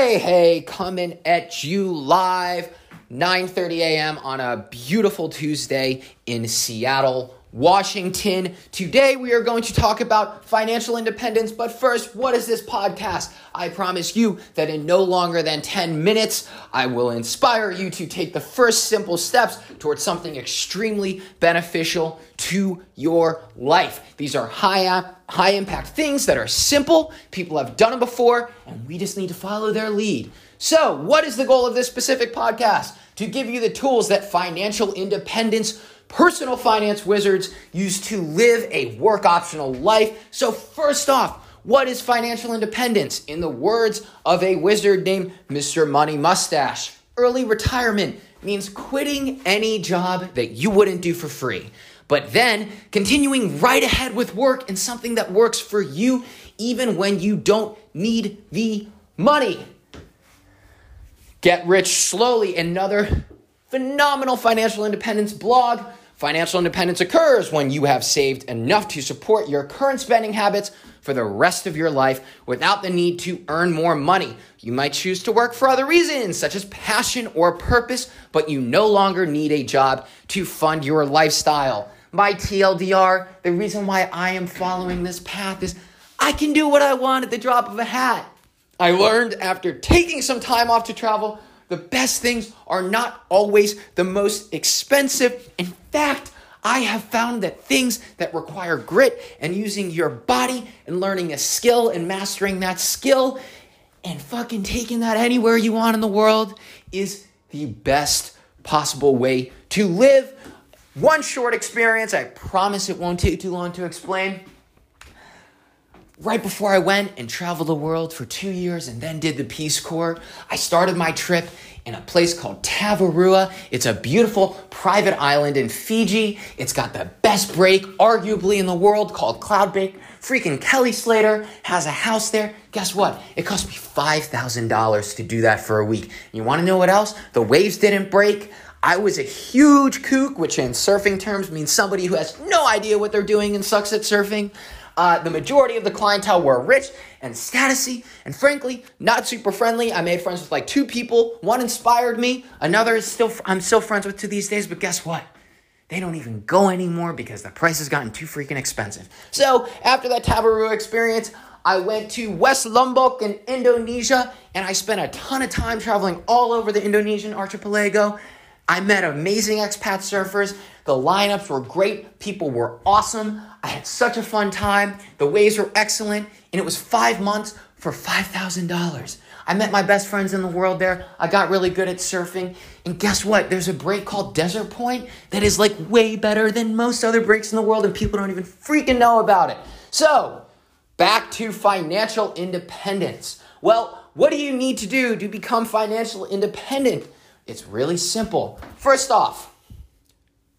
Hey, hey, coming at you live 9:30 a.m. on a beautiful Tuesday in Seattle, Washington. Today we are going to talk about financial independence, but first, what is this podcast? I promise you that in no longer than 10 minutes, I will inspire you to take the first simple steps towards something extremely beneficial to your life. These are high high impact things that are simple, people have done them before, and we just need to follow their lead. So, what is the goal of this specific podcast? To give you the tools that financial independence personal finance wizards use to live a work optional life. So, first off, what is financial independence? In the words of a wizard named Mr. Money Mustache, early retirement means quitting any job that you wouldn't do for free, but then continuing right ahead with work and something that works for you even when you don't need the money. Get Rich Slowly, another phenomenal financial independence blog Financial independence occurs when you have saved enough to support your current spending habits for the rest of your life without the need to earn more money. You might choose to work for other reasons, such as passion or purpose, but you no longer need a job to fund your lifestyle. My TLDR, the reason why I am following this path is I can do what I want at the drop of a hat. I learned after taking some time off to travel the best things are not always the most expensive. In fact, I have found that things that require grit and using your body and learning a skill and mastering that skill and fucking taking that anywhere you want in the world is the best possible way to live. One short experience, I promise it won't take too long to explain right before I went and traveled the world for two years and then did the Peace Corps, I started my trip in a place called Tavarua. It's a beautiful private island in Fiji. It's got the best break, arguably, in the world called Cloudbreak. Freaking Kelly Slater has a house there. Guess what? It cost me $5,000 to do that for a week. You want to know what else? The waves didn't break. I was a huge kook, which in surfing terms means somebody who has no idea what they're doing and sucks at surfing. Uh, the majority of the clientele were rich and statusy, and frankly, not super friendly. I made friends with like two people. One inspired me. Another is still I'm still friends with to these days. But guess what? They don't even go anymore because the price has gotten too freaking expensive. So after that Tavarua experience, I went to West Lombok in Indonesia, and I spent a ton of time traveling all over the Indonesian archipelago. I met amazing expat surfers. The lineups were great. People were awesome. I had such a fun time. The waves were excellent. And it was five months for $5,000. I met my best friends in the world there. I got really good at surfing. And guess what? There's a break called Desert Point that is like way better than most other breaks in the world, and people don't even freaking know about it. So, back to financial independence. Well, what do you need to do to become financial independent? It's really simple. First off,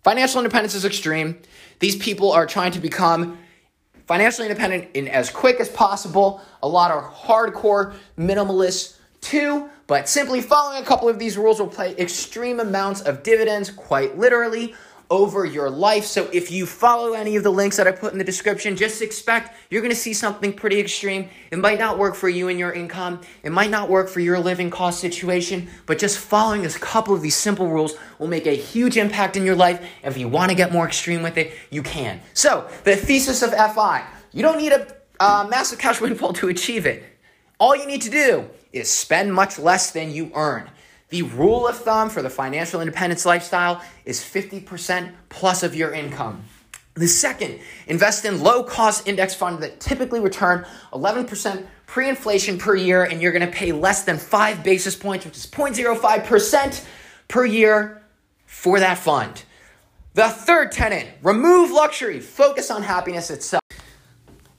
financial independence is extreme. These people are trying to become financially independent in as quick as possible. A lot are hardcore minimalists too, but simply following a couple of these rules will pay extreme amounts of dividends, quite literally over your life. So if you follow any of the links that I put in the description, just expect you're going to see something pretty extreme. It might not work for you and your income. It might not work for your living cost situation, but just following a couple of these simple rules will make a huge impact in your life. If you want to get more extreme with it, you can. So the thesis of FI, you don't need a uh, massive cash windfall to achieve it. All you need to do is spend much less than you earn. The rule of thumb for the financial independence lifestyle is 50% plus of your income. The second, invest in low cost index funds that typically return 11% pre inflation per year, and you're gonna pay less than five basis points, which is 0.05% per year for that fund. The third tenant, remove luxury, focus on happiness itself.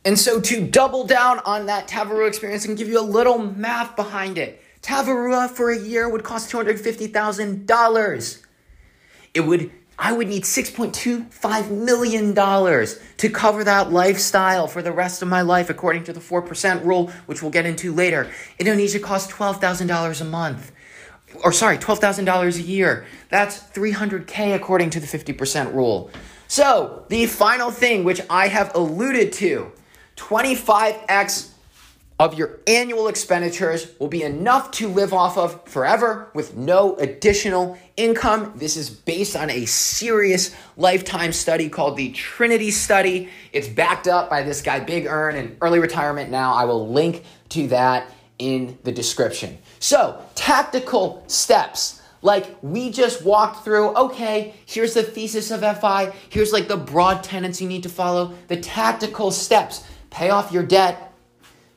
And so, to double down on that Tavarua experience and give you a little math behind it, Tavarua for a year would cost $250,000. It would I would need $6.25 million to cover that lifestyle for the rest of my life, according to the 4% rule, which we'll get into later. Indonesia costs $12,000 a month. Or, sorry, $12,000 a year. That's 300K according to the 50% rule. So, the final thing, which I have alluded to 25x of your annual expenditures will be enough to live off of forever with no additional income. This is based on a serious lifetime study called the Trinity Study. It's backed up by this guy, Big ERN, in early retirement now. I will link to that in the description. So, tactical steps. Like we just walked through, okay, here's the thesis of FI, here's like the broad tenets you need to follow, the tactical steps. Pay off your debt,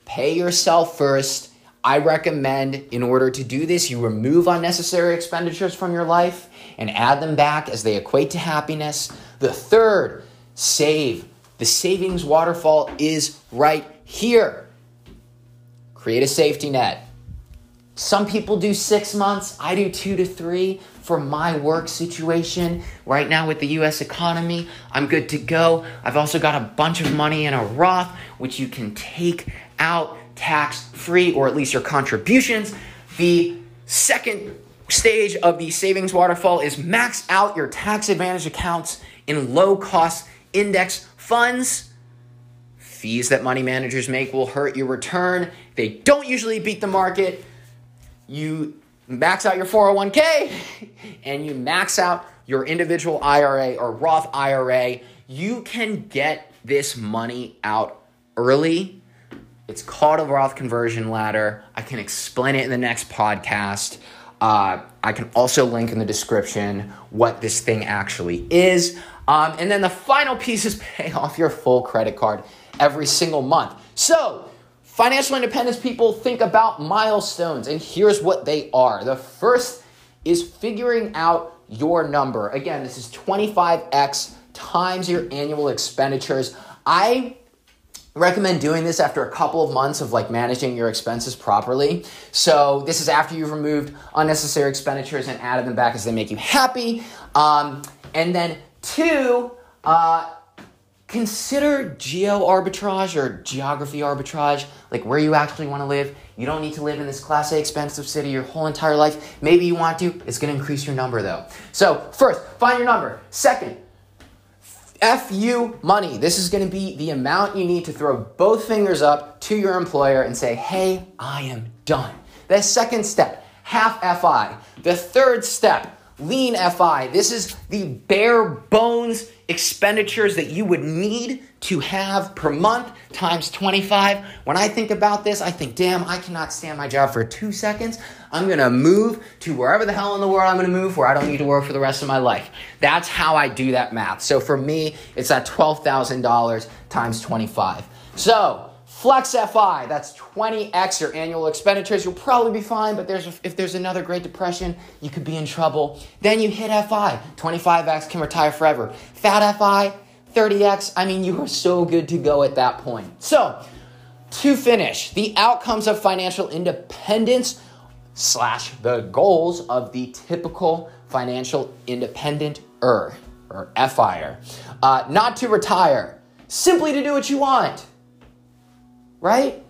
Pay yourself first. I recommend, in order to do this, you remove unnecessary expenditures from your life and add them back as they equate to happiness. The third, save. The savings waterfall is right here. Create a safety net. Some people do six months, I do two to three for my work situation. Right now, with the US economy, I'm good to go. I've also got a bunch of money in a Roth, which you can take out tax free, or at least your contributions. The second stage of the savings waterfall is max out your tax advantage accounts in low cost index funds. Fees that money managers make will hurt your return. They don't usually beat the market. You max out your 401k and you max out your individual IRA or Roth IRA. You can get this money out early it's called a Roth conversion ladder. I can explain it in the next podcast. Uh, I can also link in the description what this thing actually is. Um, and then the final piece is pay off your full credit card every single month. So, financial independence people think about milestones, and here's what they are. The first is figuring out your number. Again, this is 25x times your annual expenditures. I recommend doing this after a couple of months of like managing your expenses properly. So this is after you've removed unnecessary expenditures and added them back as they make you happy. Um, and then two, uh, consider geo arbitrage or geography arbitrage, like where you actually want to live. You don't need to live in this class A expensive city your whole entire life. Maybe you want to. It's going to increase your number though. So first, find your number. Second, FU money. This is going to be the amount you need to throw both fingers up to your employer and say, hey, I am done. The second step, half FI. The third step, lean FI. This is the bare bones expenditures that you would need to have per month times 25. When I think about this, I think, damn, I cannot stand my job for two seconds. I'm gonna move to wherever the hell in the world I'm gonna move where I don't need to work for the rest of my life. That's how I do that math. So for me, it's at $12,000 times 25. So, Flex FI, that's 20x your annual expenditures. You'll probably be fine, but there's if there's another Great Depression, you could be in trouble. Then you hit FI, 25x can retire forever. Fat FI, 30x. I mean, you are so good to go at that point. So, to finish, the outcomes of financial independence slash the goals of the typical financial independent er or FIer. Uh, not to retire, simply to do what you want. Right?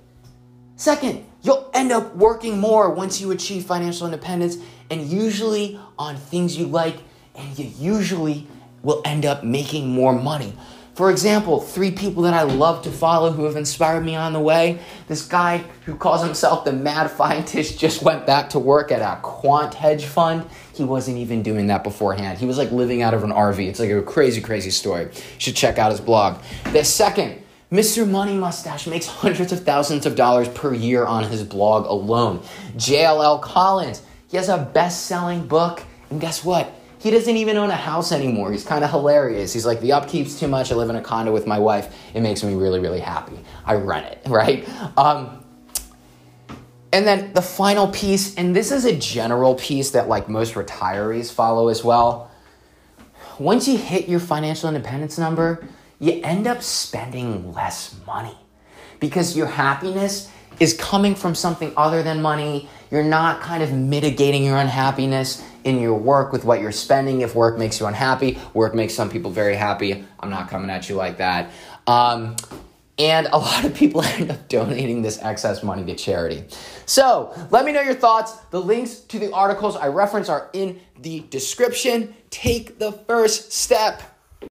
Second, you'll end up working more once you achieve financial independence and usually on things you like, and you usually will end up making more money. For example, three people that I love to follow who have inspired me on the way. This guy who calls himself the mad scientist just went back to work at a quant hedge fund. He wasn't even doing that beforehand. He was like living out of an RV. It's like a crazy, crazy story. You should check out his blog. The second, Mr. Money Mustache makes hundreds of thousands of dollars per year on his blog alone. JL Collins, he has a best selling book. And guess what? He doesn't even own a house anymore. He's kind of hilarious. He's like, the upkeep's too much. I live in a condo with my wife. It makes me really, really happy. I rent it, right? Um, and then the final piece, and this is a general piece that like most retirees follow as well. Once you hit your financial independence number, you end up spending less money because your happiness is coming from something other than money. You're not kind of mitigating your unhappiness in your work with what you're spending. If work makes you unhappy, work makes some people very happy. I'm not coming at you like that. Um, and a lot of people end up donating this excess money to charity. So let me know your thoughts. The links to the articles I reference are in the description. Take the first step.